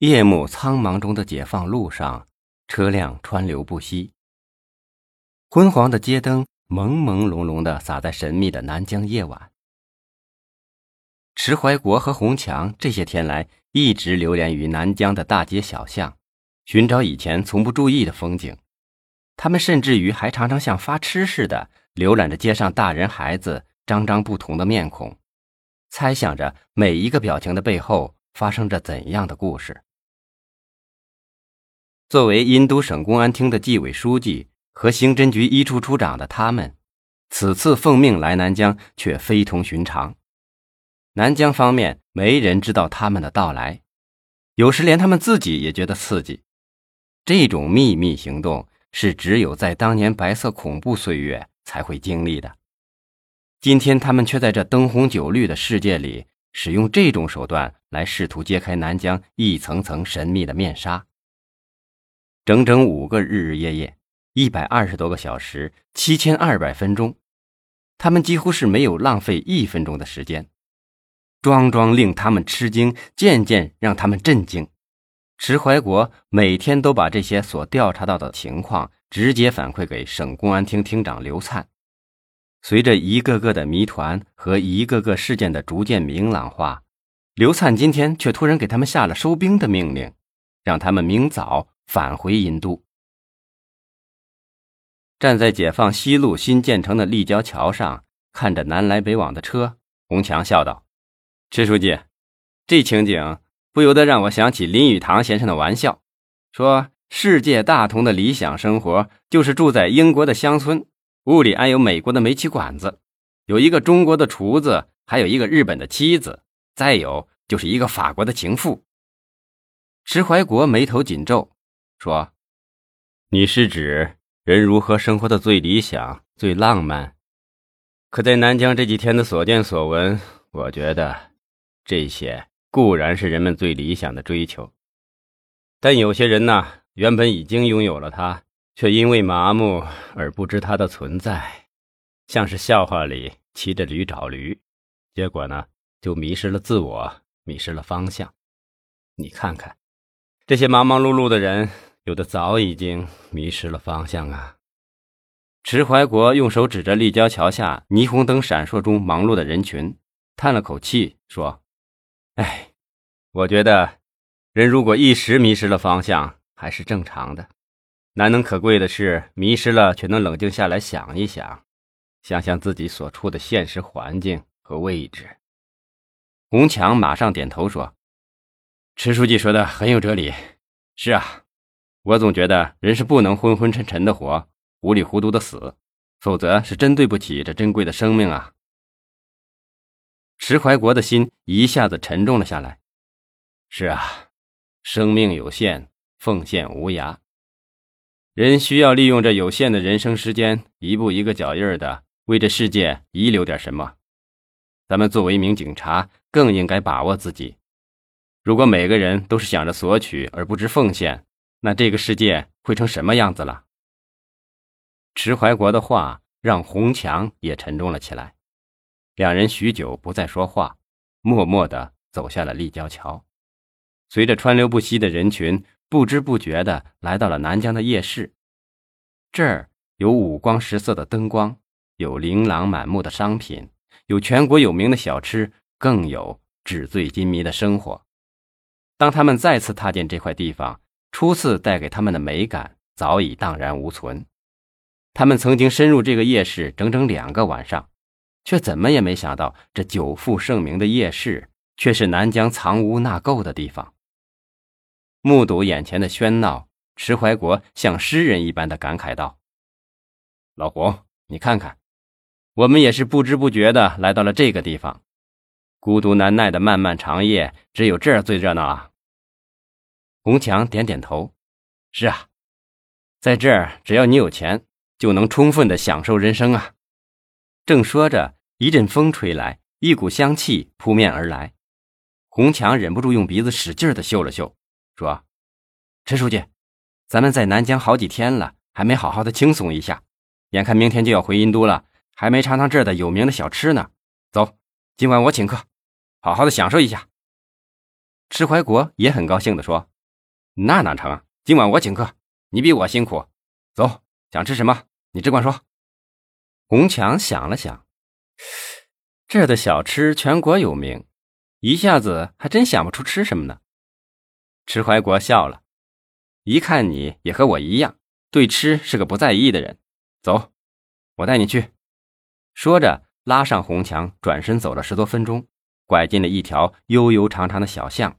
夜幕苍茫中的解放路上，车辆川流不息。昏黄的街灯朦朦胧胧的洒在神秘的南疆夜晚。迟怀国和洪强这些天来一直流连于南疆的大街小巷，寻找以前从不注意的风景。他们甚至于还常常像发痴似的浏览着街上大人孩子张张不同的面孔，猜想着每一个表情的背后发生着怎样的故事。作为殷都省公安厅的纪委书记和刑侦局一处处长的他们，此次奉命来南疆却非同寻常。南疆方面没人知道他们的到来，有时连他们自己也觉得刺激。这种秘密行动是只有在当年白色恐怖岁月才会经历的。今天他们却在这灯红酒绿的世界里，使用这种手段来试图揭开南疆一层层神秘的面纱。整整五个日日夜夜，一百二十多个小时，七千二百分钟，他们几乎是没有浪费一分钟的时间。桩桩令他们吃惊，件件让他们震惊。迟怀国每天都把这些所调查到的情况直接反馈给省公安厅厅长刘灿。随着一个个的谜团和一个个事件的逐渐明朗化，刘灿今天却突然给他们下了收兵的命令，让他们明早。返回银都，站在解放西路新建成的立交桥上，看着南来北往的车，洪强笑道：“迟书记，这情景不由得让我想起林语堂先生的玩笑，说世界大同的理想生活就是住在英国的乡村，屋里安有美国的煤气管子，有一个中国的厨子，还有一个日本的妻子，再有就是一个法国的情妇。”迟怀国眉头紧皱。说：“你是指人如何生活的最理想、最浪漫？可在南疆这几天的所见所闻，我觉得这些固然是人们最理想的追求，但有些人呢，原本已经拥有了它，却因为麻木而不知它的存在，像是笑话里骑着驴找驴，结果呢，就迷失了自我，迷失了方向。你看看这些忙忙碌碌的人。”有的早已经迷失了方向啊！迟怀国用手指着立交桥下霓虹灯闪烁中忙碌的人群，叹了口气说：“哎，我觉得人如果一时迷失了方向，还是正常的。难能可贵的是，迷失了却能冷静下来想一想，想想自己所处的现实环境和位置。”洪强马上点头说：“迟书记说的很有哲理。是啊。”我总觉得人是不能昏昏沉沉的活，糊里糊涂的死，否则是真对不起这珍贵的生命啊！迟怀国的心一下子沉重了下来。是啊，生命有限，奉献无涯。人需要利用这有限的人生时间，一步一个脚印的为这世界遗留点什么。咱们作为一名警察，更应该把握自己。如果每个人都是想着索取而不知奉献，那这个世界会成什么样子了？迟怀国的话让洪强也沉重了起来，两人许久不再说话，默默地走下了立交桥，随着川流不息的人群，不知不觉地来到了南疆的夜市。这儿有五光十色的灯光，有琳琅满目的商品，有全国有名的小吃，更有纸醉金迷的生活。当他们再次踏进这块地方，初次带给他们的美感早已荡然无存。他们曾经深入这个夜市整整两个晚上，却怎么也没想到，这久负盛名的夜市却是南疆藏污纳垢的地方。目睹眼前的喧闹，迟怀国像诗人一般的感慨道：“老胡，你看看，我们也是不知不觉的来到了这个地方。孤独难耐的漫漫长夜，只有这儿最热闹啊。”洪强点点头：“是啊，在这儿，只要你有钱，就能充分的享受人生啊。”正说着，一阵风吹来，一股香气扑面而来。洪强忍不住用鼻子使劲的嗅了嗅，说：“陈书记，咱们在南疆好几天了，还没好好的轻松一下。眼看明天就要回殷都了，还没尝尝这儿的有名的小吃呢。走，今晚我请客，好好的享受一下。”迟怀国也很高兴的说：“那哪成啊？今晚我请客，你比我辛苦。走，想吃什么你只管说。”红强想了想，这儿的小吃全国有名，一下子还真想不出吃什么呢。迟怀国笑了，一看你也和我一样，对吃是个不在意的人。走，我带你去。说着，拉上红墙，转身走了十多分钟，拐进了一条悠悠长长的小巷。